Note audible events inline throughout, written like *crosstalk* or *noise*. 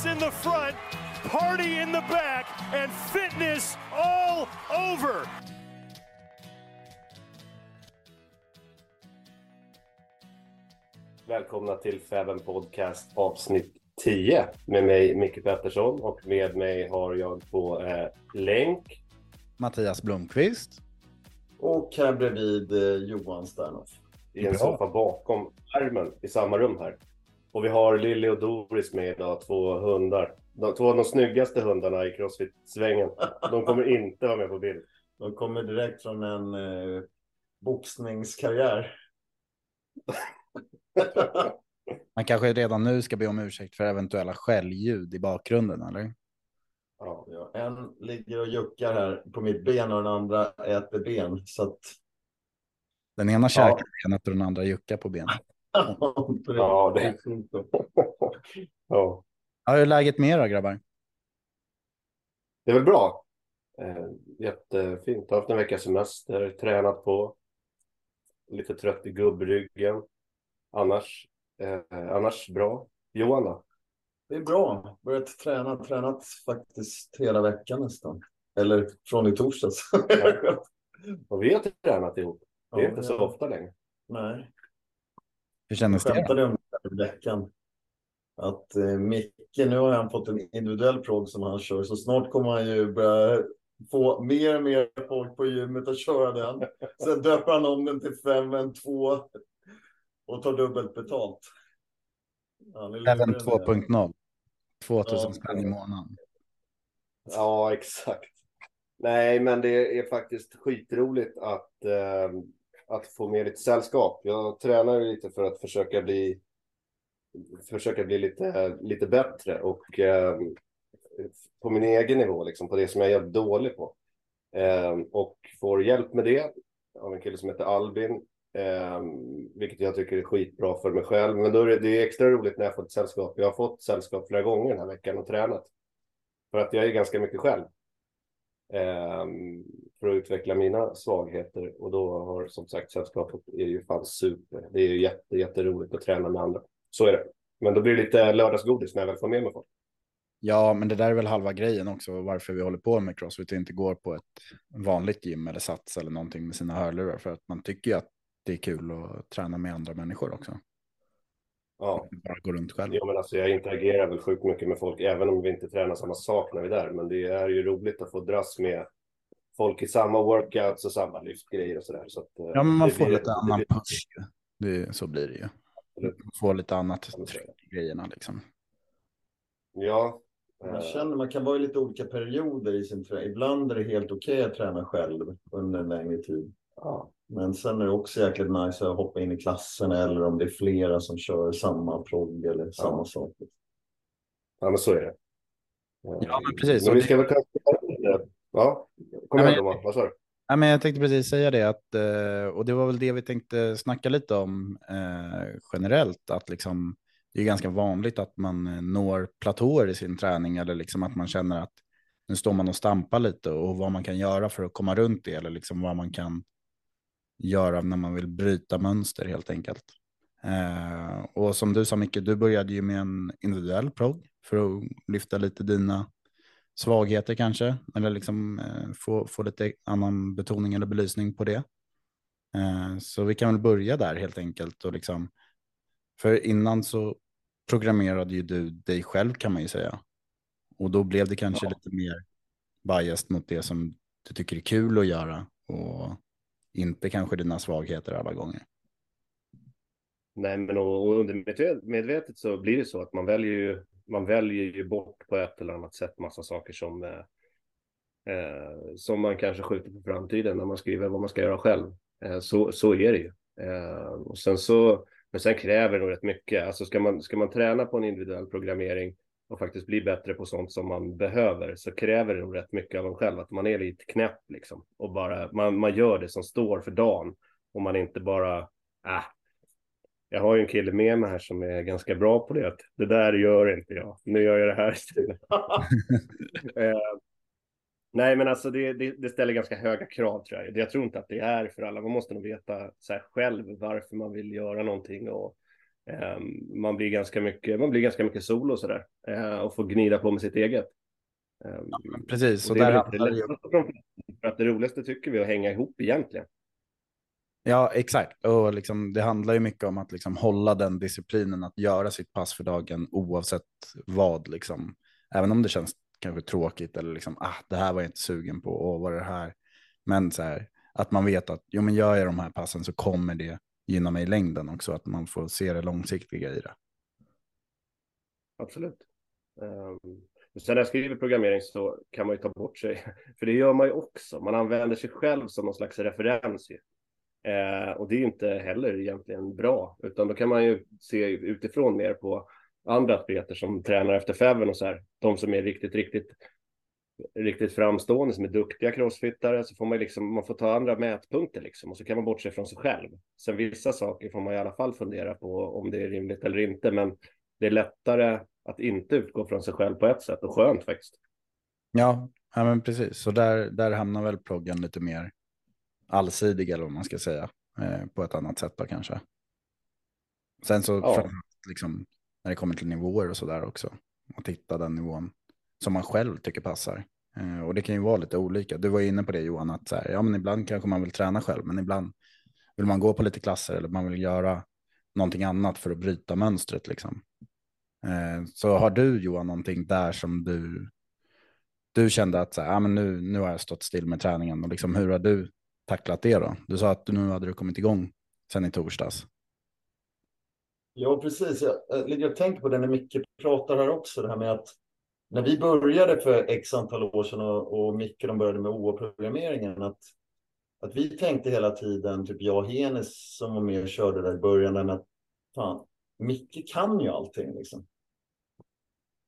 Business in the front, party in the back, and fitness all over. Välkomna till Fäben Podcast avsnitt 10 med mig Micke Pettersson och med mig har jag på eh, länk. Mattias Blomqvist. Och här bredvid eh, Johan Sternoff. i en soffa bakom skärmen i samma rum här. Och vi har Lilly och Doris med idag, två hundar. De, två av de snyggaste hundarna i Crossfit-svängen. De kommer inte vara med på bild. De kommer direkt från en eh, boxningskarriär. *laughs* Man kanske redan nu ska be om ursäkt för eventuella skällljud i bakgrunden, eller? Ja, Ja, en ligger och juckar här på mitt ben och den andra äter ben. Så att... Den ena käkar benet och den andra juckar på benet. Ja, det... ja. Ja, hur är läget med er då, grabbar? det är väl bra. Eh, jättefint. Jag har haft en veckas semester, tränat på. Lite trött i gubbryggen. Annars, eh, annars bra. Johan då? Det är bra. Börjat träna. Tränat faktiskt hela veckan nästan. Eller från i torsdags. Och vi har tränat ihop. Det är Ja, inte så ja. ofta längre. Nej. Hur kändes Jag det? skämtade om det här i veckan. Att eh, Micke, nu har han fått en individuell prog som han kör, så snart kommer han ju börja få mer och mer folk på gymmet att köra den. Sen döper han om den till 5 2 och tar dubbelt betalt. Även lurig med det. 2.0. 2000 Ja. spänn i månaden. Ja, exakt. Nej, men det är faktiskt skitroligt att, eh, att få med lite sällskap. Jag tränar ju lite för att försöka bli försöka bli lite, lite bättre och eh, på min egen nivå, liksom, på det som jag är jävligt dålig på. Eh, och får hjälp med det av en kille som heter Albin, eh, vilket jag tycker är skitbra för mig själv. Men då är det, det är extra roligt när jag får ett sällskap. Jag har fått sällskap flera gånger den här veckan och tränat. För att jag är ganska mycket själv. Ehm, för att utveckla mina svagheter och då har som sagt sällskapet är ju fan super. Det är ju jätte, jätteroligt att träna med andra. Så är det. Men då blir det lite lördagsgodis när jag väl får med mig folk. Ja, men det där är väl halva grejen också, varför vi håller på med crossfit och inte går på ett vanligt gym eller sats eller någonting med sina hörlurar. För att man tycker ju att det är kul att träna med andra människor också. Ja, Bara gå runt själv. jo, men alltså jag interagerar väl sjukt mycket med folk, även om vi inte tränar samma sak när vi är där. Men det är ju roligt att få dras med folk i samma workouts och samma lyftgrejer och sådär. Så att, eh, Ja, men man får blir- lite annan push. Det, så blir det ju. Man får lite annat tryck i grejerna liksom. Ja. Man eh, känner man kan vara i lite olika perioder i sin träning. Ibland är det helt okej att träna själv under en längre tid. ja. Men sen är det också jäkligt nice att hoppa in i klassen eller om det är flera som kör samma progg eller samma sak. ja, men så är det. Eh, Ja, men precis. Men vi ska väl kanske... Ja, kom igen Domar, vad sa du? Ja, men jag tänkte precis säga det, att, eh, och det var väl det vi tänkte snacka lite om eh, generellt, att liksom, det är ganska vanligt att man eh, når platåer i sin träning eller liksom att man känner att nu står man och stampar lite och vad man kan göra för att komma runt det eller liksom vad man kan göra när man vill bryta mönster helt enkelt. Eh, och som du sa Micke, du började ju med en individuell progg för att lyfta lite dina svagheter kanske, eller liksom eh, få, få lite annan betoning eller belysning på det. Eh, så vi kan väl börja där helt enkelt. Och liksom, för innan så programmerade ju du dig själv kan man ju säga. Och då blev det kanske lite mer biased mot det som du tycker är kul att göra och inte kanske dina svagheter alla gånger. Nej, men och, och undermedvetet så blir det så att man väljer ju, man väljer ju bort på ett eller annat sätt massa saker som, eh, eh, som man kanske skjuter på framtiden när man skriver vad man ska göra själv. Eh, så, så är det ju. Eh, och sen så, men sen kräver det nog rätt mycket. Alltså ska man, ska man träna på en individuell programmering och faktiskt bli bättre på sånt som man behöver så kräver det nog rätt mycket av en själv att man är lite knäpp liksom och bara man, man gör det som står för dagen och man inte bara äh, jag har ju en kille med mig här som är ganska bra på det. Att det där gör inte jag. Nu gör jag det här istället. *laughs* *laughs* eh, nej, men alltså det, det, det, ställer ganska höga krav tror jag. Jag tror inte att det är för alla. Man måste nog veta så här, själv varför man vill göra någonting och eh, man blir ganska mycket. Man blir ganska mycket solo och så där eh, och får gnida på med sitt eget. Eh, Precis, och och det är där handlar det för att det roligaste tycker vi är att hänga ihop egentligen. Ja, exakt. Och liksom, det handlar ju mycket om att liksom hålla den disciplinen, att göra sitt pass för dagen oavsett vad. Liksom. Även om det känns kanske tråkigt eller liksom, ah, det här var jag inte sugen på, och vad det här? Men så här, att man vet att jo, men gör jag de här passen så kommer det gynna mig i längden också, att man får se det långsiktiga i det. Absolut. Um, sen när jag skriver programmering så kan man ju ta bort sig, *laughs* för det gör man ju också. Man använder sig själv som någon slags referens. Ju. Eh, och det är ju inte heller egentligen bra, utan då kan man ju se utifrån mer på andra atleter som tränar efter Feven och så här. De som är riktigt, riktigt, riktigt framstående, som är duktiga crossfittare, så får man liksom, man får ta andra mätpunkter liksom och så kan man bortse från sig själv. Sen vissa saker får man i alla fall fundera på om det är rimligt eller inte, men det är lättare att inte utgå från sig själv på ett sätt och skönt faktiskt. Ja, ja men precis. Så där, där hamnar väl proggen lite mer allsidig eller vad man ska säga eh, på ett annat sätt då kanske. Sen så Ja. framförallt liksom när det kommer till nivåer och så där också. Att hitta den nivån som man själv tycker passar. Eh, och det kan ju vara lite olika. Du var inne på det Johan, att så här, ja, men ibland kanske man vill träna själv, men ibland vill man gå på lite klasser eller man vill göra någonting annat för att bryta mönstret liksom. Eh, så har du Johan någonting där som du du kände att så här, ja, men nu, nu har jag stått still med träningen och liksom, hur har du tacklat det då? Du sa att nu hade du kommit igång sen i torsdags. Ja, precis. Jag, eh, jag ligger och tänker på det när Micke pratar här också, det här med att när vi började för x antal år sedan och, och Micke de började med OA-programmeringen, att, att vi tänkte hela tiden, typ jag och Henes som var med och körde där i början, att fan, Micke kan ju allting liksom.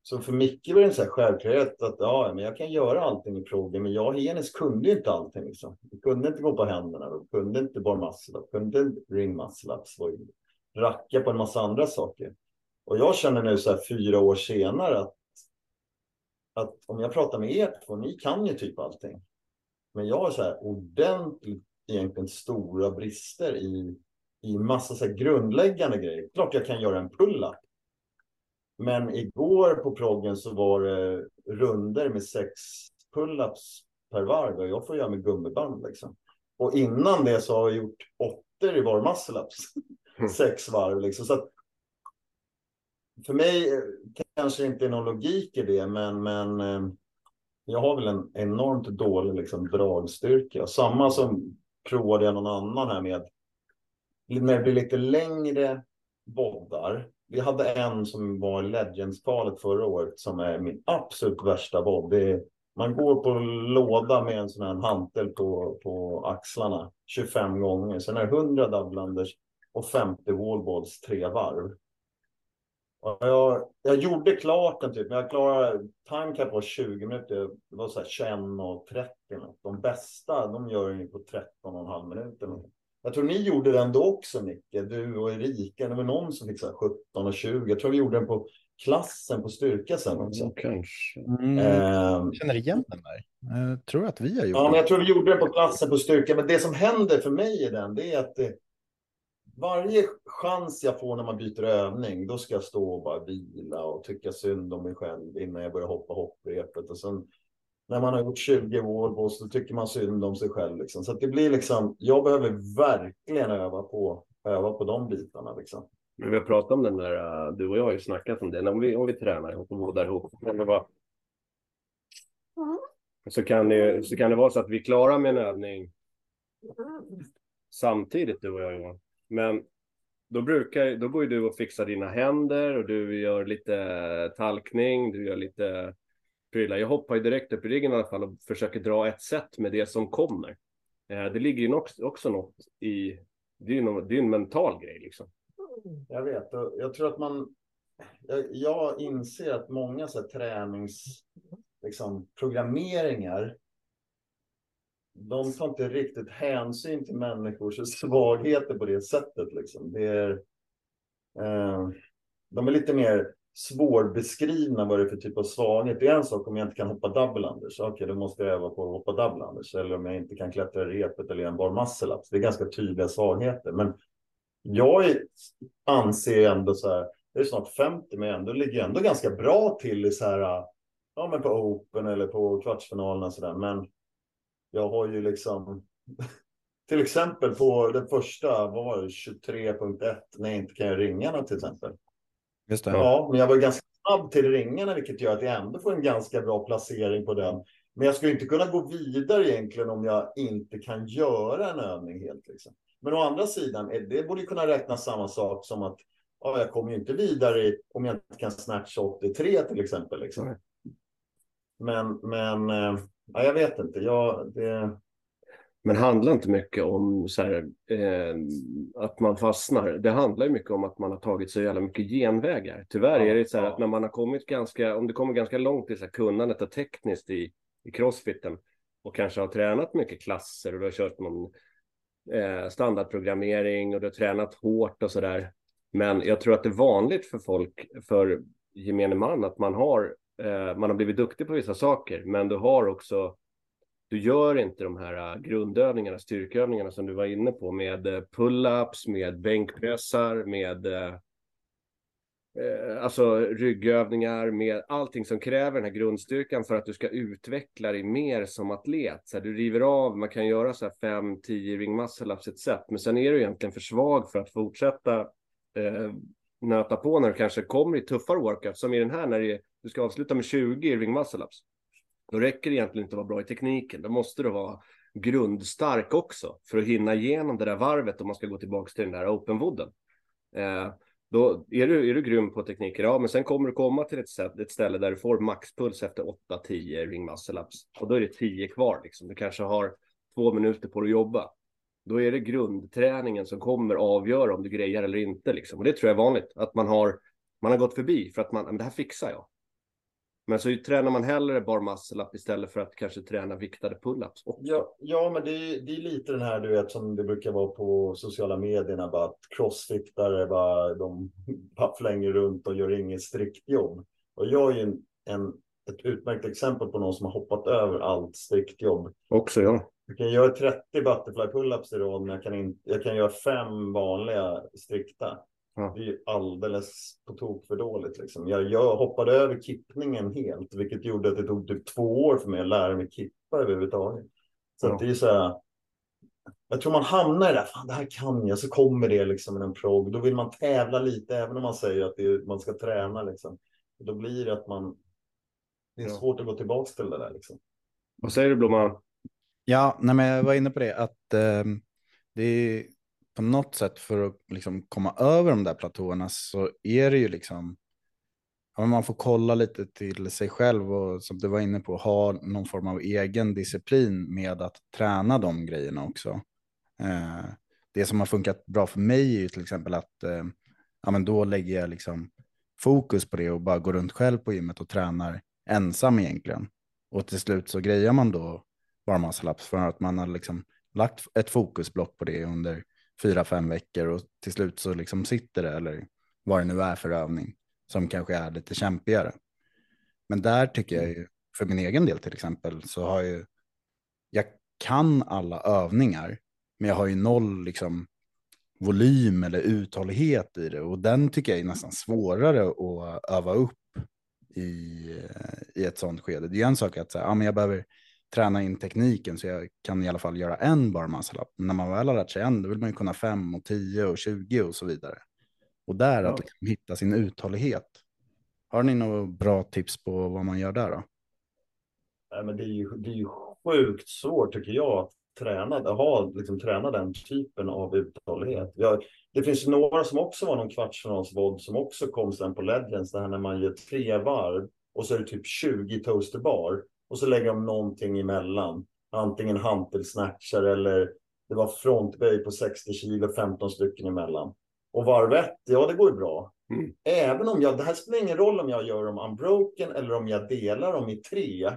Så för Micke var det en här självklarhet att ja, men jag kan göra allting i krogen, men jag och Henes kunde ju inte allting. Liksom. Vi kunde inte gå på händerna, vi kunde inte bar muscle up, kunde inte ring muscle ups, racka på en massa andra saker. Och jag känner nu så här fyra år senare att, att om jag pratar med er två, ni kan ju typ allting. Men jag har så här ordentligt egentligen stora brister i, i massa så här grundläggande grejer. Klart jag kan göra en pull-up. Men igår på proggen så var det runder med sex pull-ups per varv och jag får göra med gummiband liksom. Och innan det så har jag gjort åttor i bar muscle-ups. *laughs* Sex varv liksom. Så att för mig eh, kanske inte är någon logik i det, men, men eh, jag har väl en enormt dålig liksom, dragstyrka. Samma som provade jag någon annan här med när det blir lite längre boddar, vi hade en som var Legends-kvalet förra året som är min absolut värsta bob. Man går på låda med en sån här hantel på, på axlarna 25 gånger. Sen är det 100 dubblanders och 50 wallballs tre varv. Jag, jag gjorde klart den typ, men jag klarade, timecap var 20 minuter, det var så här 21 och 30. De bästa, de gör ju på 13 och en halv minuter. Jag tror ni gjorde den då också, Micke, du och Erika. Det var någon som fick så 17 och 20. Jag tror vi gjorde den på klassen på styrka sen också. Mm, kanske. Mm, Eh, jag känner igen den där. Jag tror att vi har gjort Ja, men jag tror vi gjorde den på klassen på styrka. Men det som händer för mig i den, det är att det, varje chans jag får när man byter övning, då ska jag stå och bara vila och tycka synd om mig själv innan jag börjar hoppa hopprepet. Och sen när man har gjort 20 wallballs, då tycker man synd om sig själv. Liksom. Så att det blir liksom, jag behöver verkligen öva på, öva på de bitarna. Liksom. Men vi har pratat om den där, uh, du och jag har ju snackat om det, när vi, om vi tränar ihop och bådar ihop. Var... så, kan det, så kan det vara så att vi klarar med en övning samtidigt, du och jag Johan. Men då, brukar, då går ju du och fixar dina händer och du gör lite talkning, du gör lite prylar. Jag hoppar ju direkt upp i ryggen i alla fall och försöker dra ett set med det som kommer. Eh, det ligger ju också, också något i, det är ju något, det är en mental grej liksom. Jag vet, och jag tror att man... Jag, jag inser att många så här, tränings... Liksom, programmeringar de tar inte riktigt hänsyn till människors *laughs* svagheter på det sättet. Liksom. Det är, eh, de är lite mer svårbeskrivna vad det är för typ av svaghet. Det är en sak om jag inte kan hoppa double unders. Okej, då måste jag öva på att hoppa double unders. Eller om jag inte kan klättra i repet eller en bar muscle ups. Det är ganska tydliga svagheter. Men jag är, anser ändå så här, det är snart 50 men ändå ligger ändå ganska bra till i så här, ja men på Open eller på kvartsfinalerna och så där. Men jag har ju liksom, *laughs* till exempel på den första, vad var det, 23.1, när jag inte kan göra ringarna till exempel. Just det. Ja, men jag var ganska snabb till ringarna, vilket gör att jag ändå får en ganska bra placering på den. Men jag skulle inte kunna gå vidare egentligen om jag inte kan göra en övning helt. Liksom. Men å andra sidan, eh, det borde kunna räknas samma sak som att ja, jag kommer ju inte vidare om jag inte kan snatcha 83 till exempel. Liksom. Men, men eh, ja, jag vet inte. Jag, det, Men handlar inte mycket om så här, eh, att man fastnar. Det handlar ju mycket om att man har tagit så jävla mycket genvägar. Tyvärr Ja, är det så här ja. att när man har kommit ganska, om det kommer ganska långt i så här kunnandet och tekniskt i, i crossfiten och kanske har tränat mycket klasser och du har kört någon eh, standardprogrammering och du har tränat hårt och så där. Men jag tror att det är vanligt för folk, för gemene man, att man har, eh, man har blivit duktig på vissa saker, men du har också du gör inte de här äh, grundövningarna, styrkeövningarna som du var inne på med äh, pull-ups, med bänkpressar, med äh, eh, alltså ryggövningar, med allting som kräver den här grundstyrkan för att du ska utveckla dig mer som atlet. Så här, du river av, man kan göra så här 5-10 ring muscle ups ett men sen är du egentligen för svag för att fortsätta eh, nöta på när du kanske kommer i tuffare workouts, som i den här när är, du ska avsluta med 20 ring muscle ups. Då räcker det egentligen inte att vara bra i tekniken. Då måste du vara grundstark också för att hinna igenom det där varvet om man ska gå tillbaka till den där openwooden. Eh, då är du, är du grym på tekniker, ja, men sen kommer du komma till ett, sätt, ett ställe där du får maxpuls efter 8-10 ring muscle ups och då är det 10 kvar. Liksom. Du kanske har två minuter på dig att jobba. Då är det grundträningen som kommer avgöra om du grejer eller inte. Liksom. Och det tror jag är vanligt, att man har, man har gått förbi för att man, men det här fixar jag. Men så tränar man hellre bar muscle up istället för att kanske träna viktade pull-ups. också. Ja, ja, men det är, det är lite den här du vet som det brukar vara på sociala medierna. Bara att crossfittare bara, de bara flänger runt och gör inget strikt jobb. Och jag är ju en, en, ett utmärkt exempel på någon som har hoppat över allt strikt jobb. Också ja. Jag kan göra 30 butterfly pull-ups i rad, men jag kan, inte, jag kan göra fem vanliga strikta. Ja. Det är ju alldeles på tok för dåligt. Liksom. Jag, jag hoppade över kippningen helt, vilket gjorde att det tog typ två år för mig att lära mig kippa överhuvudtaget. Så Ja. att det är så här. Jag tror man hamnar i det där, fan det här kan jag, så kommer det liksom med en prog. Då vill man tävla lite, även om man säger att det är, man ska träna. Liksom. Då blir det att man, det är Ja. svårt att gå tillbaka till det där. Liksom. Vad säger du Blomman? Ja, nej, men jag var inne på det att eh, det är på något sätt för att liksom komma över de där platåerna så är det ju liksom, ja, man får kolla lite till sig själv och som du var inne på, ha någon form av egen disciplin med att träna de grejerna också. Eh, det som har funkat bra för mig är ju till exempel att eh, ja, men då lägger jag liksom fokus på det och bara går runt själv på gymmet och tränar ensam egentligen. Och till slut så grejar man då bara massa laps för att man har liksom lagt ett fokusblock på det under fyra, fem veckor och till slut så liksom sitter det eller vad det nu är för övning som kanske är lite kämpigare. Men där tycker jag ju, för min egen del till exempel, så har ju, jag kan alla övningar, men jag har ju noll liksom volym eller uthållighet i det och den tycker jag är nästan svårare att öva upp i, i ett sånt skede. Det är en sak att säga, ja, men jag behöver träna in tekniken så jag kan i alla fall göra en bar muscle När man väl har lärt sig en, då vill man ju kunna fem och tio och tjugo och så vidare. Och där ja. att liksom hitta sin uthållighet. Har ni några bra tips på vad man gör där då? Nej, men det, är ju, det är ju sjukt svårt tycker jag att träna, ha, liksom, träna den typen av uthållighet. Jag, det finns några som också var någon kvartsfinalsvod som också kom sen på Legends, det här när man gör tre varv och så är det typ 20 toaster bar och så lägger de någonting emellan. Antingen hantelsnatchar eller det var frontböj på 60 kilo, 15 stycken emellan. Och varv ett, ja det går ju bra. Mm. Även om jag, det här spelar ingen roll om jag gör dem unbroken eller om jag delar dem i tre.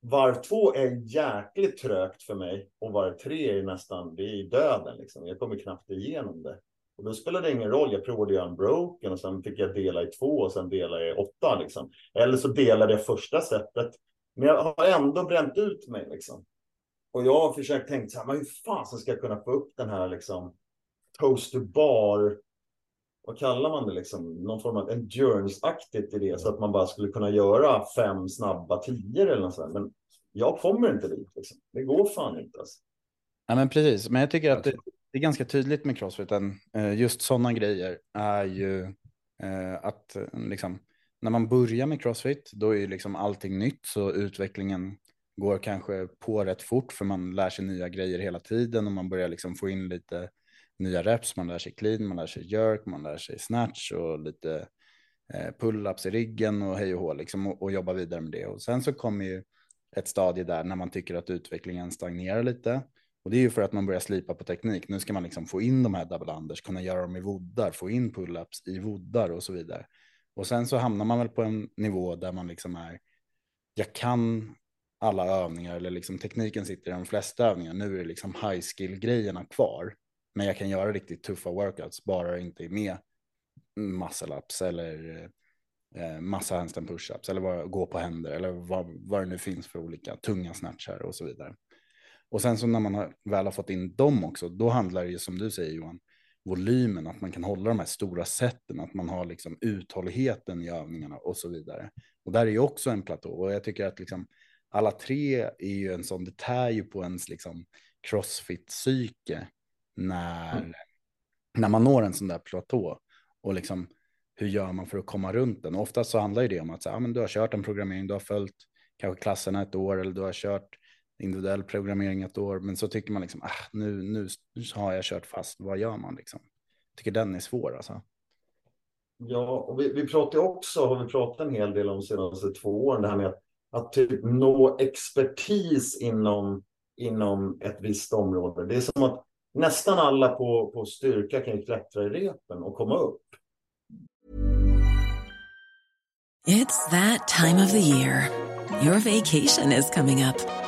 Varv två är jäkligt trögt för mig och varv tre är nästan, det är döden liksom. Jag kommer knappt igenom det. Och då spelade det ingen roll. Jag provade ju unbroken och sen fick jag dela i två och sen dela i åtta liksom. Eller så delade jag första sättet. Men jag har ändå bränt ut mig liksom. Och jag har försökt tänka så här, men hur fasen ska jag kunna få upp den här liksom toaster bar vad kallar man det liksom, någon form av endurance-aktigt i det så att man bara skulle kunna göra fem snabba tior eller något sånt. Men jag kommer inte dit. Liksom. Det går fan inte. Alltså. Ja, men precis, men jag tycker att det, det är ganska tydligt med crossfiten. Eh, just sådana grejer är ju eh, att eh, liksom, när man börjar med crossfit, då är ju liksom allting nytt, så utvecklingen går kanske på rätt fort, för man lär sig nya grejer hela tiden och man börjar liksom få in lite nya reps, man lär sig clean, man lär sig jerk, man lär sig snatch och lite pull-ups i ryggen och hej och hå liksom och, och jobba vidare med det. Och sen så kommer ju ett stadie där när man tycker att utvecklingen stagnerar lite. Och det är ju för att man börjar slipa på teknik. Nu ska man liksom få in de här double unders, kunna göra dem i voddar, få in pull-ups i voddar och så vidare. Och sen så hamnar man väl på en nivå där man liksom är, jag kan alla övningar eller liksom tekniken sitter i de flesta övningar. Nu är det liksom high skill grejerna kvar. Men jag kan göra riktigt tuffa workouts, bara det inte är med muscle ups eller eh, massa handstand push-ups eller vad, gå på händer eller vad, vad det nu finns för olika tunga snatchar och så vidare. Och sen så när man har, väl har fått in dem också, då handlar det ju som du säger Johan, volymen, att man kan hålla de här stora sätten, att man har liksom uthålligheten i övningarna och så vidare. Och där är ju också en platå och jag tycker att liksom alla tre är ju en sån, det tär ju på ens liksom crossfit-psyke när, mm. när man når en sån där platå och liksom hur gör man för att komma runt den? Och oftast så handlar ju det om att så, ja, men du har kört en programmering, du har följt kanske klasserna ett år eller du har kört individuell programmering ett år, men så tycker man liksom, ah, nu, nu, nu har jag kört fast, vad gör man liksom? Jag tycker den är svår alltså. Ja, och vi, vi pratar också, har vi pratat en hel del om de senaste två åren, det här med att, att typ nå expertis inom, inom ett visst område. Det är som att nästan alla på, på styrka kan klättra i repen och komma upp. It's that time of the year. Your vacation is coming up.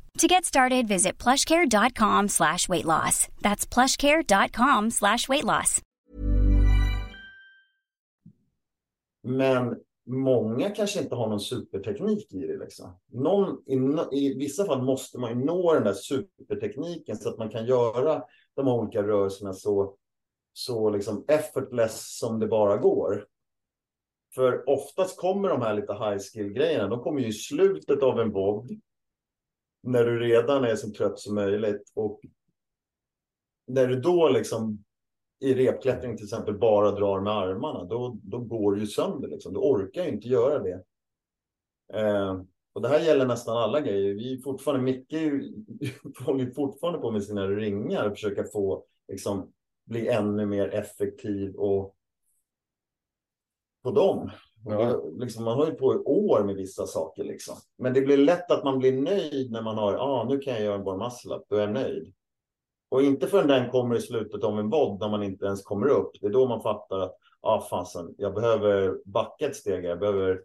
To get started, visit plushcare.com slash weight loss. That's plushcare.com slash weight loss. Men många kanske inte har någon superteknik i det. Liksom. Någon, i, I vissa fall måste man ju nå den där supertekniken så att man kan göra de olika rörelserna så, så liksom effortless som det bara går. För oftast kommer de här lite high skill grejerna, de kommer ju i slutet av en bob när du redan är så trött som möjligt och när du då liksom i repklättring till exempel bara drar med armarna, då, då går du ju sönder. Liksom. Du orkar ju inte göra det. Eh, och det här gäller nästan alla grejer. Vi är fortfarande, Micke *laughs* håller fortfarande på med sina ringar och försöka få, liksom, bli ännu mer effektiv och på dem. Ja. Liksom, man har ju på i år med vissa saker. Liksom. Men det blir lätt att man blir nöjd när man har, ja ah, nu kan jag göra en bar muscle up, då är jag nöjd. Och inte förrän den kommer i slutet av en vod när man inte ens kommer upp. Det är då man fattar att ah, fasen, jag behöver backa ett steg. Jag behöver,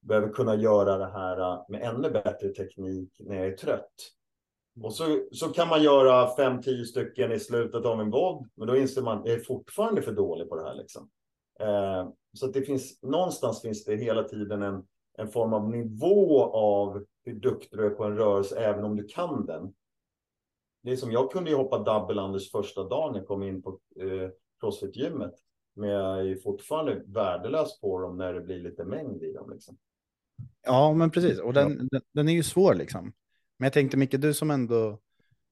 behöver kunna göra det här ah, med ännu bättre teknik när jag är trött. Och så, så kan man göra fem, tio stycken i slutet av en vod. Men då inser man jag är fortfarande för dålig på det här. Liksom. Eh, så det finns någonstans finns det hela tiden en, en form av nivå av hur duktig du är på en rörelse, även om du kan den det är som jag kunde ju hoppa double Anders första dagen jag kom in på eh, Crossfit-gymmet. Men jag är ju fortfarande värdelös på dem när det blir lite mängd i dem. Liksom. Ja, men precis. Och den, ja. den, den, är ju svår liksom. Men jag tänkte Micke, du som ändå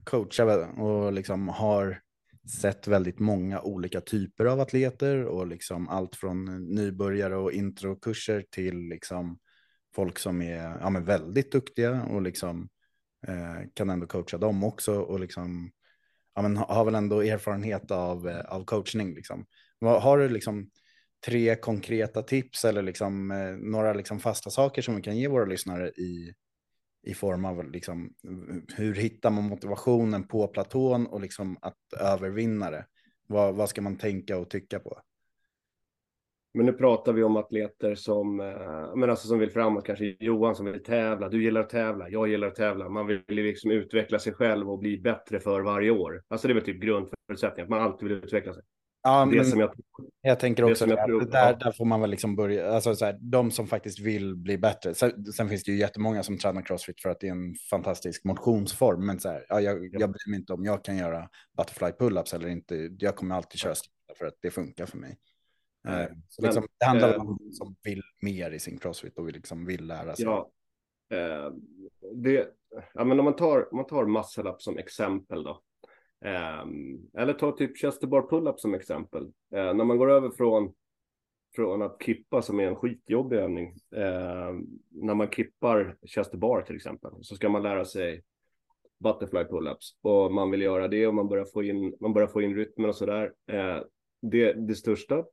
coachar och liksom har sett väldigt många olika typer av atleter och liksom allt från nybörjare och introkurser till liksom folk som är ja, men väldigt duktiga och liksom Eh, kan ändå coacha dem också och liksom, ja, men har väl ändå erfarenhet av, eh, av coachning. Liksom. Har du liksom tre konkreta tips eller liksom, eh, några liksom fasta saker som vi kan ge våra lyssnare i, i form av liksom, hur hittar man motivationen på platån och liksom att övervinna det? Vad, vad ska man tänka och tycka på? Men nu pratar vi om atleter som, eh, men alltså som vill framåt, kanske Johan som vill tävla. Du gillar att tävla, jag gillar att tävla. Man vill liksom utveckla sig själv och bli bättre för varje år. Alltså det är väl typ grundförutsättningen, att man alltid vill utveckla sig. Ja, det som jag, jag tänker också att jag där, där får man väl liksom börja, alltså så här, de som faktiskt vill bli bättre. Sen, sen, finns det ju jättemånga som tränar crossfit för att det är en fantastisk motionsform, men så här, ja, jag, jag bryr mig inte om jag kan göra butterfly pull-ups eller inte. Jag kommer alltid köra för att det funkar för mig. Eh, så liksom, Men, det handlar eh, om de som vill mer i sin crossfit och vill, liksom vill lära sig. Ja, eh, det, ja, men om man tar, om man tar muscle up som exempel då. Ehm, eller ta typ chester bar pull-up som exempel. Ehm, när man går över från, från att kippa som är en skitjobbig övning. Ehm, när man kippar chester bar till exempel så ska man lära sig butterfly pull-ups och man vill göra det och man börjar få in, man börjar få in rytmen och sådär. Eh, det, det största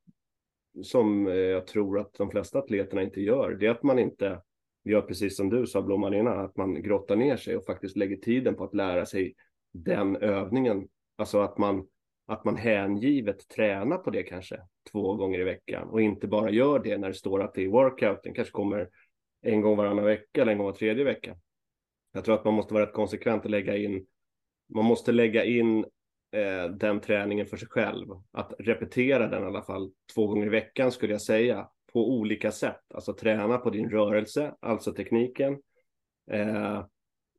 som eh, jag tror att de flesta atleterna inte gör, det är att man inte gör precis som du sa Blomman innan, att man grottar ner sig och faktiskt lägger tiden på att lära sig den övningen. Alltså att man, att man hängivet tränar på det kanske två gånger i veckan och inte bara gör det när det står att det är workout. Den kanske kommer en gång varannan vecka eller en gång var tredje vecka. Jag tror att man måste vara rätt konsekvent och lägga in, man måste lägga in eh, den träningen för sig själv. Att repetera den i alla fall två gånger i veckan skulle jag säga på olika sätt. Alltså träna på din rörelse, alltså tekniken. Eh,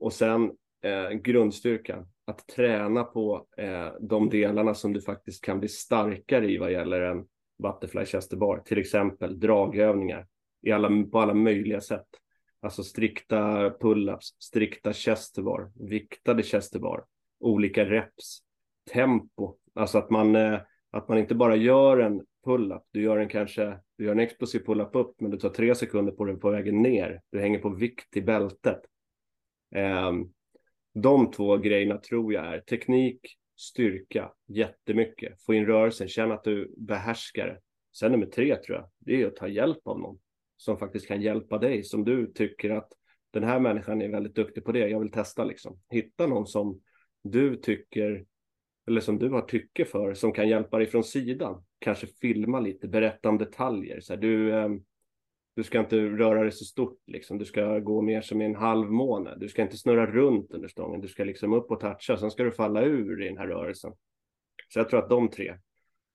och sen eh, grundstyrkan. Att träna på eh, de delarna som du faktiskt kan bli starkare i vad gäller en butterfly chester bar. Till exempel dragövningar i alla, på alla möjliga sätt. Alltså strikta pull-ups, strikta chesterbar, viktade chesterbar, olika reps, tempo. Alltså att man, eh, att man inte bara gör en pull-up, du gör en kanske, du gör en explosiv pull-up upp, men du tar tre sekunder på den på vägen ner. Du hänger på vikt i bältet. Ehm, de två grejerna tror jag är teknik, styrka, jättemycket. Få in rörelsen, känna att du behärskar det. Sen nummer tre tror jag, det är att ta hjälp av någon som faktiskt kan hjälpa dig, som du tycker att den här människan är väldigt duktig på det, jag vill testa liksom. Hitta någon som du tycker eller som du har tycke för, som kan hjälpa dig från sidan. Kanske filma lite, berätta om detaljer. Så här, du, eh, du ska inte röra dig så stort, liksom. du ska gå mer som i en halvmåne. Du ska inte snurra runt under stången, du ska liksom upp och toucha, sen ska du falla ur i den här rörelsen. Så jag tror att de tre.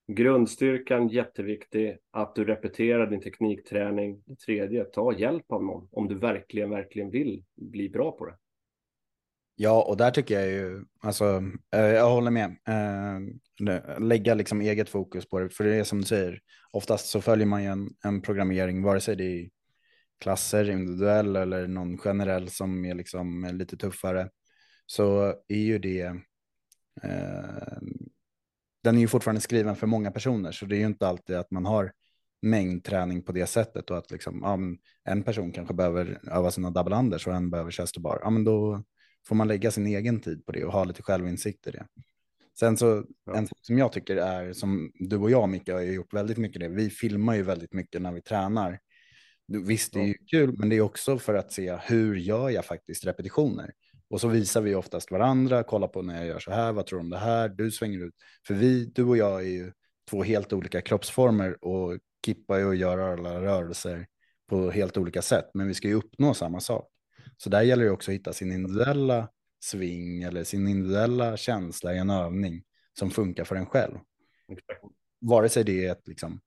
Grundstyrkan jätteviktig, att du repeterar din teknikträning. Det tredje, ta hjälp av någon om du verkligen, verkligen vill bli bra på det. Ja, och där tycker jag ju, alltså, eh, jag håller med. Eh, lägga liksom eget fokus på det, för det är som du säger, oftast så följer man ju en, en programmering, vare sig det är klasser, individuell eller någon generell som är liksom eh, lite tuffare, så är ju det, eh, den är ju fortfarande skriven för många personer, så det är ju inte alltid att man har mängdträning på det sättet och att liksom, ja, en person kanske behöver öva sina double unders och en behöver chest bar. Ja, men då får man lägga sin egen tid på det och ha lite självinsikt i det. Sen så ja. en sak som jag tycker är som du och jag Micke har gjort väldigt mycket det. Vi filmar ju väldigt mycket när vi tränar. Visst, det är ju kul, men det är också för att se hur gör jag faktiskt repetitioner. Och så visar vi oftast varandra, kolla på när jag gör så här, vad tror du om det här, du svänger ut. För vi, du och jag är ju två helt olika kroppsformer och kippar ju och gör alla rörelser på helt olika sätt, men vi ska ju uppnå samma sak. Så där gäller det också att hitta sin individuella sving eller sin individuella känsla i en övning som funkar för en själv. Vare sig det är ett, liksom,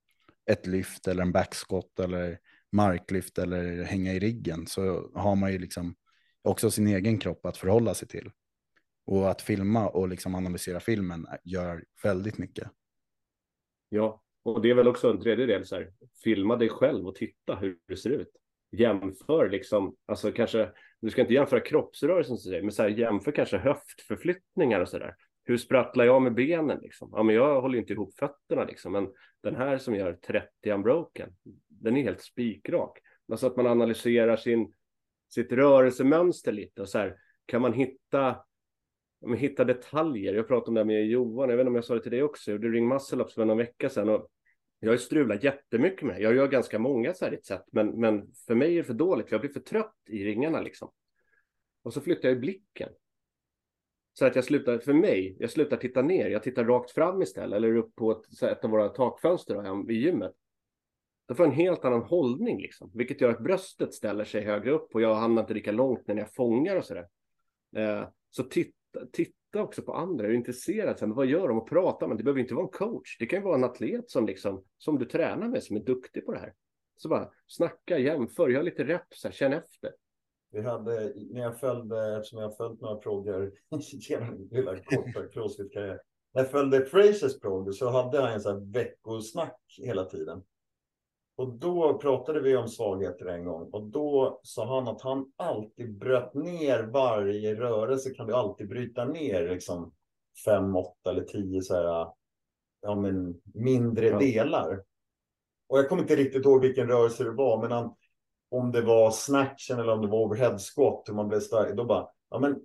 ett lyft eller en backskott eller marklyft eller hänga i riggen så har man ju liksom också sin egen kropp att förhålla sig till. Och att filma och liksom analysera filmen gör väldigt mycket. Ja, och det är väl också en tredje del, så här, filma dig själv och titta hur det ser ut jämför liksom, alltså kanske, du ska inte jämföra kroppsrörelsen så men så här, jämför kanske höftförflyttningar och så där. Hur sprattlar jag med benen liksom? Ja, men jag håller inte ihop fötterna liksom, men den här som gör 30 unbroken, den är helt spikrak. Alltså att man analyserar sin, sitt rörelsemönster lite och så här, kan man hitta hitta detaljer. Jag pratade om det här med Johan, jag vet inte om jag sa det till dig också, jag gjorde ring muscle ups för någon vecka sedan och jag har strulat jättemycket med det. Jag gör ganska många så här ett sätt, men, men för mig är det för dåligt. För jag blir för trött i ringarna liksom. Och så flyttar jag blicken. Så att jag slutar, för mig, jag slutar titta ner. Jag tittar rakt fram istället, eller upp på ett, ett av våra takfönster i gymmet. Då får jag en helt annan hållning, liksom, vilket gör att bröstet ställer sig högre upp och jag hamnar inte lika långt när jag fångar och så där. Eh, så titta, titta titta också på andra, är intresserad, så vad gör de och prata med? Det behöver inte vara en coach, det kan ju vara en atlet som, liksom, som du tränar med som är duktig på det här. Så bara snacka, jämför, gör lite reps, känn efter. Vi hade, när jag följde, eftersom jag har följt några proggar *laughs* genom min lilla korta crossfit-karriär. När jag följde Frasers progg så hade han en sån här veckosnack hela tiden. Och då pratade vi om svagheter en gång. Och då sa han att han alltid bröt ner varje rörelse. Kan du alltid bryta ner liksom fem, åtta eller tio så här, ja, men mindre ja. delar. Och jag kommer inte riktigt ihåg vilken rörelse det var, men han, om det var snatchen eller om det var overhead squat, hur man blev stark, då bara, ja men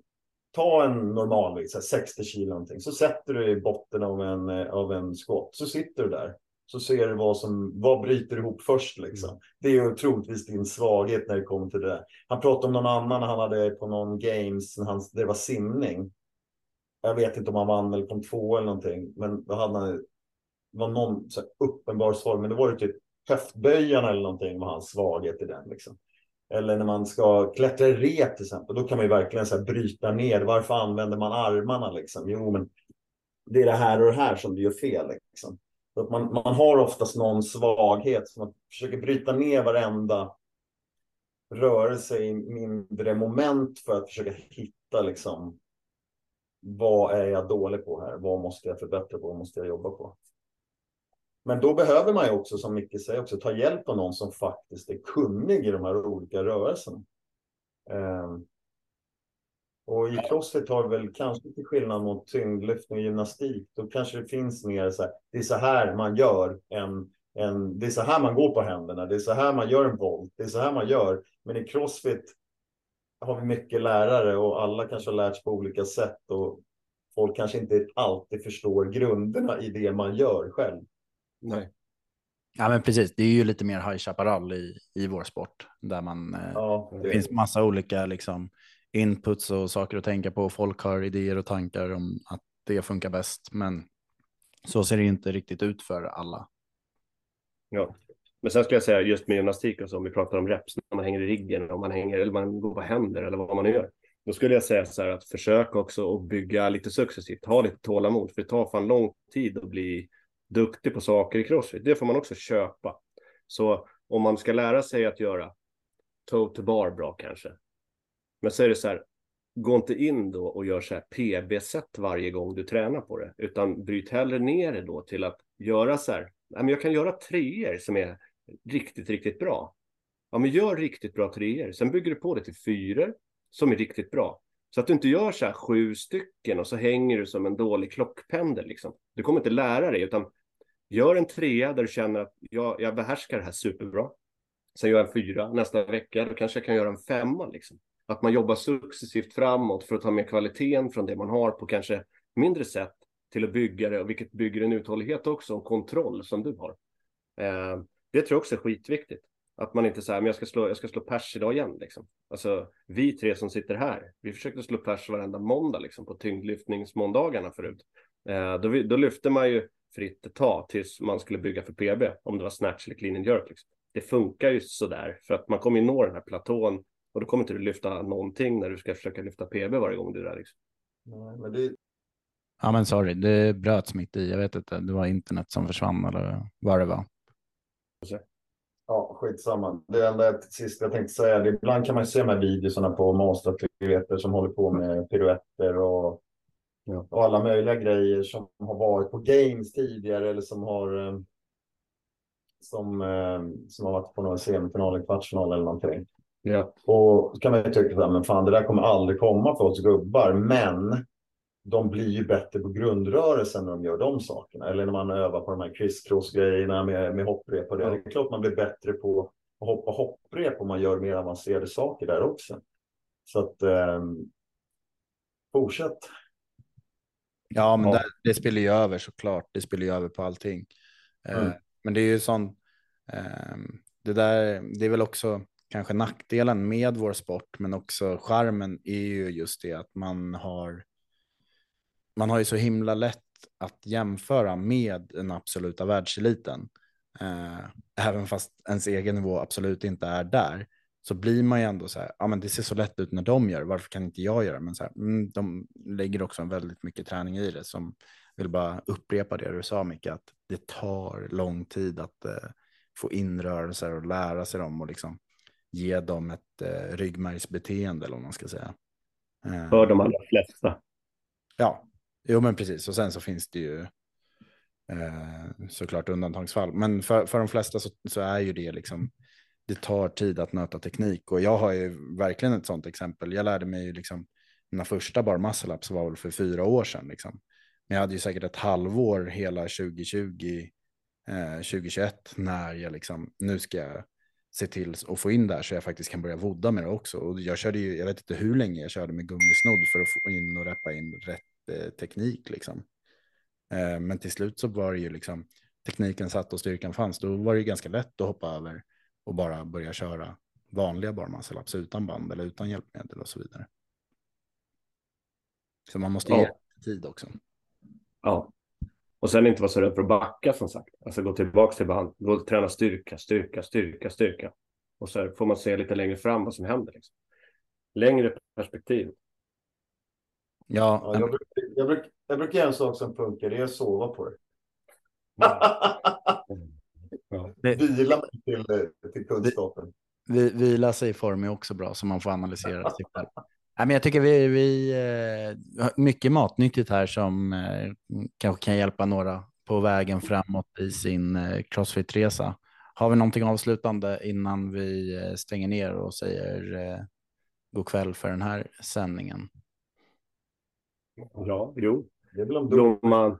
ta en normal vikt, 60 kilo någonting, så sätter du i botten av en, av en squat, så sitter du där så ser du vad som vad bryter ihop först. Liksom. Mm. Det är ju troligtvis din svaghet när det kommer till det. Han pratade om någon annan han hade på någon games, när han, det var simning. Jag vet inte om han vann eller kom två eller någonting, men då hade han det var någon uppenbar svaghet, men det var ju typ höftböjarna eller någonting var hans svaghet i den. Liksom. Eller när man ska klättra i rep till exempel, då kan man ju verkligen så bryta ner. Varför använder man armarna liksom? Jo, men det är det här och det här som du gör fel. Liksom. Så att man, man har oftast någon svaghet, så man försöker bryta ner varenda rörelse i mindre moment för att försöka hitta liksom vad är jag dålig på här? Vad måste jag förbättra på? Vad måste jag jobba på? Men då behöver man ju också, som Micke säger, också ta hjälp av någon som faktiskt är kunnig i de här olika rörelserna. Um, och i crossfit har väl kanske till skillnad mot tyngdlyftning och gymnastik, då kanske det finns mer så här, det är så här man gör en, en, det är så här man går på händerna, det är så här man gör en volt, det är så här man gör. Men i crossfit har vi mycket lärare och alla kanske har lärt sig på olika sätt och folk kanske inte alltid förstår grunderna i det man gör själv. Nej. Ja, men precis. Det är ju lite mer High Chaparral i, i vår sport där man. Eh, ja, det, det finns massa olika liksom inputs och saker att tänka på. Folk har idéer och tankar om att det funkar bäst, men så ser det inte riktigt ut för alla. Ja, men sen skulle jag säga just med gymnastik och så, om vi pratar om reps, när man hänger i riggen, om man hänger eller man går på händer eller vad man nu gör. Då skulle jag säga så här att försök också att bygga lite successivt, ha lite tålamod, för det tar fan lång tid att bli duktig på saker i crossfit. Det får man också köpa. Så om man ska lära sig att göra toe to bar bra kanske. Men så är det så här, gå inte in då och gör så här PB-set varje gång du tränar på det, utan bryt hellre ner det då till att göra så här. Jag kan göra treor som är riktigt, riktigt bra. Ja, men gör riktigt bra treor. Sen bygger du på det till fyror som är riktigt bra. Så att du inte gör så här sju stycken och så hänger du som en dålig klockpendel. Liksom. Du kommer inte lära dig, utan gör en trea där du känner att jag, jag behärskar det här superbra. Sen gör jag en fyra nästa vecka, då kanske jag kan göra en femma. Liksom. Att man jobbar successivt framåt för att ta med kvaliteten från det man har på kanske mindre sätt till att bygga det, vilket bygger en uthållighet också och kontroll som du har. Eh, det tror jag också är skitviktigt. Att man inte säger, men jag ska slå, jag ska slå pers idag igen. Liksom. Alltså, vi tre som sitter här, vi försökte slå pers varenda måndag liksom, på tyngdlyftningsmåndagarna förut. Eh, då, vi, då lyfte man ju fritt ett tag tills man skulle bygga för PB, om det var snatch eller clean and jerk. Liksom. Det funkar ju sådär, för att man kommer ju nå den här platån och då kommer inte du lyfta någonting när du ska försöka lyfta PB varje gång du är där. Liksom. Nej, men det... Ja, men sorry, det bröts mitt i. Jag vet inte, det var internet som försvann eller vad det var. Ja, skitsamma. Det enda sista jag tänkte säga, det, ibland kan man se de här videorna på monsteratleter som håller på med piruetter och, ja. och alla möjliga grejer som har varit på games tidigare eller som har eh, som, eh, som har varit på någon semifinal, eller kvartsfinal eller någonting. Ja. Och så kan man tycka att men fan, det där kommer aldrig komma för oss gubbar, men de blir ju bättre på grundrörelsen när de gör de sakerna. Eller när man övar på de här crisscross-grejerna med, med hopprep. Och det. Ja. det är klart man blir bättre på att hoppa hopprep om man gör mer avancerade saker där också. Så att eh, fortsätt. Ja, men ja. Det, det spelar ju över såklart. Det spelar ju över på allting. Eh, mm. men det är ju sån. Eh, det där, det är väl också kanske nackdelen med vår sport, men också charmen är ju just det att man har man har ju så himla lätt att jämföra med den absoluta världseliten. Eh, även fast ens egen nivå absolut inte är där så blir man ju ändå så här, ja men det ser så lätt ut när de gör varför kan inte jag göra Men så här, mm, de lägger också väldigt mycket träning i det som vill bara upprepa det du sa Micke, att det tar lång tid att eh, få in rörelser och lära sig dem och liksom ge dem ett eh, ryggmärgsbeteende eller vad man ska säga. Eh, För de allra flesta. Ja, Jo, men precis. Och sen så finns det ju eh, såklart undantagsfall. Men för, för de flesta så, så, är ju det liksom, det tar tid att nöta teknik. Och jag har ju verkligen ett sånt exempel. Jag lärde mig ju liksom, mina första bar muscle var väl för fyra år sedan. Liksom. Men jag hade ju säkert ett halvår hela 2020, eh, 2021 när jag liksom, nu ska jag se till att få in där så jag faktiskt kan börja vodda med det också. Och jag körde ju, jag vet inte hur länge jag körde med gummisnodd för att få in och reppa in rätt Eh, teknik liksom. Eh, men till slut så var det ju liksom tekniken satt och styrkan fanns. Då var det ju ganska lätt att hoppa över och bara börja köra vanliga barmasselapps utan band eller utan hjälpmedel och så vidare. Så man måste ge ja. tid också. Ja, och sen inte vara så rädd för att backa som sagt. Alltså gå tillbaka till band, gå och träna styrka, styrka, styrka, styrka. Och så får man se lite längre fram vad som händer. Liksom. Längre perspektiv. Ja, ja jag, brukar, jag, brukar, jag brukar göra en sak som funkar, det är att sova på det. Ja. *laughs* Vila mig till, till kunskapen. Vi, vila sig i form är också bra, så man får analysera sig själv. Men jag tycker vi, vi eh, mycket matnyttigt här som eh, kanske kan hjälpa några på vägen framåt i sin eh, crossfit-resa. Har vi någonting avslutande innan vi stänger ner och säger god kväll för den här sändningen? Ja, jo. Det är väl om Blomman,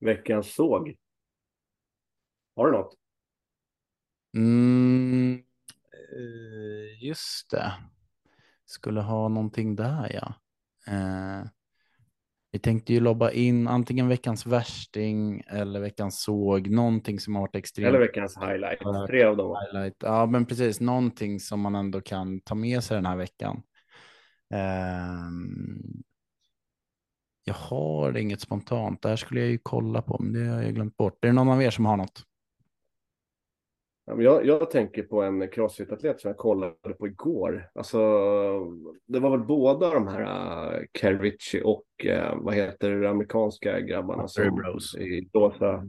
veckans såg. Har du något? Mm, just det. Skulle ha någonting där, ja. Eh, vi tänkte ju lobba in antingen veckans värsting eller veckans såg, någonting som har varit extremt. Eller veckans highlight, tre av dem. Highlight. Ja, men precis, någonting som man ändå kan ta med sig den här veckan. Um, Jag har inget spontant. Det här skulle jag ju kolla på, men det har jag glömt bort. Är det någon av er som har något? Jag, jag tänker på en crossfit-atlet som jag kollade på igår. Alltså, det var väl båda de här uh, Kervici och uh, vad heter det, amerikanska grabbarna Buttery som Bros. i rosa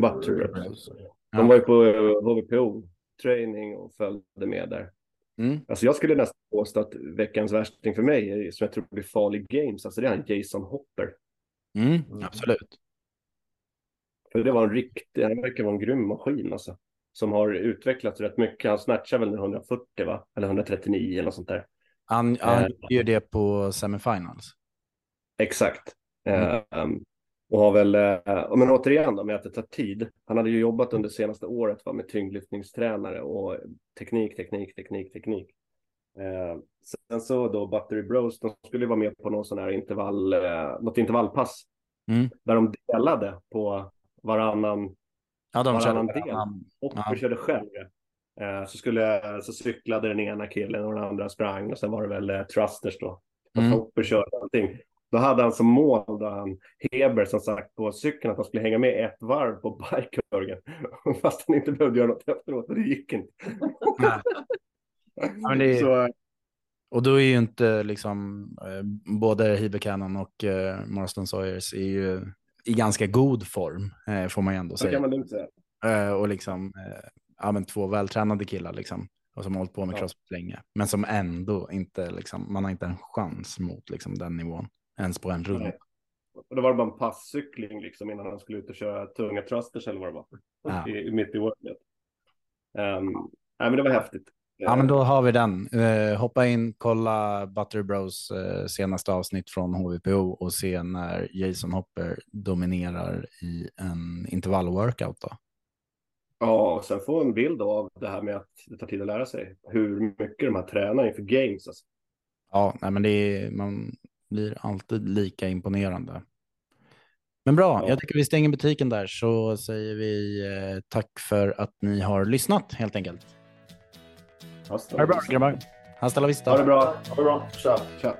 Buttery Bros. Ja. De var ju på uh, HVPO training och följde med där. Mm. Alltså jag skulle nästan påstå att veckans värsting för mig, är, som jag tror blir farlig games, alltså det är han Jason Hopper. Mm, absolut. För det var en riktig, han verkar vara en grym maskin alltså. Som har utvecklats rätt mycket. Han snatchar väl 140 va? Eller 139 eller något sånt där. Han, han Eh. gör det på semifinals. Exakt. Mm. Ehm, och har väl, uh, men återigen då med att det tar tid. Han hade ju jobbat under senaste året va, med tyngdlyftningstränare och teknik, teknik, teknik, teknik. Eh, sen så då Buttery Bros, de skulle vara med på någon sån här intervall, eh, något intervallpass. Mm. Där de delade på varannan, Ja, de körde del. Och Ja. vi körde själv. Eh, så, skulle, så cyklade den ena killen och den andra sprang och sen var det väl eh, Trusters då. Och Mm. Hopper körde allting. Då hade han som mål då han Heber som sagt på cykeln att han skulle hänga med ett varv på bikekurgen. *laughs* Fast han inte behövde göra något efteråt det gick inte. Ja, det är, Så, och då är ju inte liksom eh, både Heber Cannon och eh, Marston Sawyers är ju i ganska god form, eh, får man ju ändå säga. Eh, och liksom, eh, ja, men två vältränade killar liksom. Och som har hållit på med Ja. crossfit länge. Men som ändå inte, liksom, man har inte en chans mot liksom, den nivån. Ens på en runda. Och då var det bara en passcykling liksom innan han skulle ut och köra tunga trusters eller vad det var. Ja. I, mitt i worket. Um, nej men det var häftigt. Ja, men då har vi den. Eh, hoppa in, kolla Buttery Bros eh, senaste avsnitt från HVPO och se när Jason Hopper dominerar i en intervallworkout. Då. Ja, och sen få en bild av det här med att det tar tid att lära sig. Hur mycket de här tränar inför games. Alltså. Ja, nej, men det är, man blir alltid lika imponerande. Men bra, Ja. jag tycker vi stänger butiken där så säger vi eh, tack för att ni har lyssnat helt enkelt. Hasta Ha det bra grabbar. Hasta la vista. Ha det bra. Ha det bra. Tja. Tja.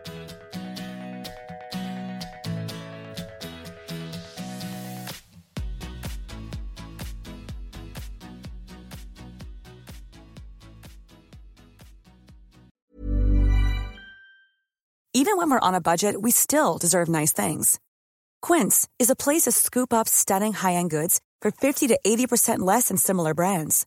Even when we're on a budget, we still deserve nice things. Quince is a place to scoop up stunning high-end goods for 50 to 80% less than similar brands.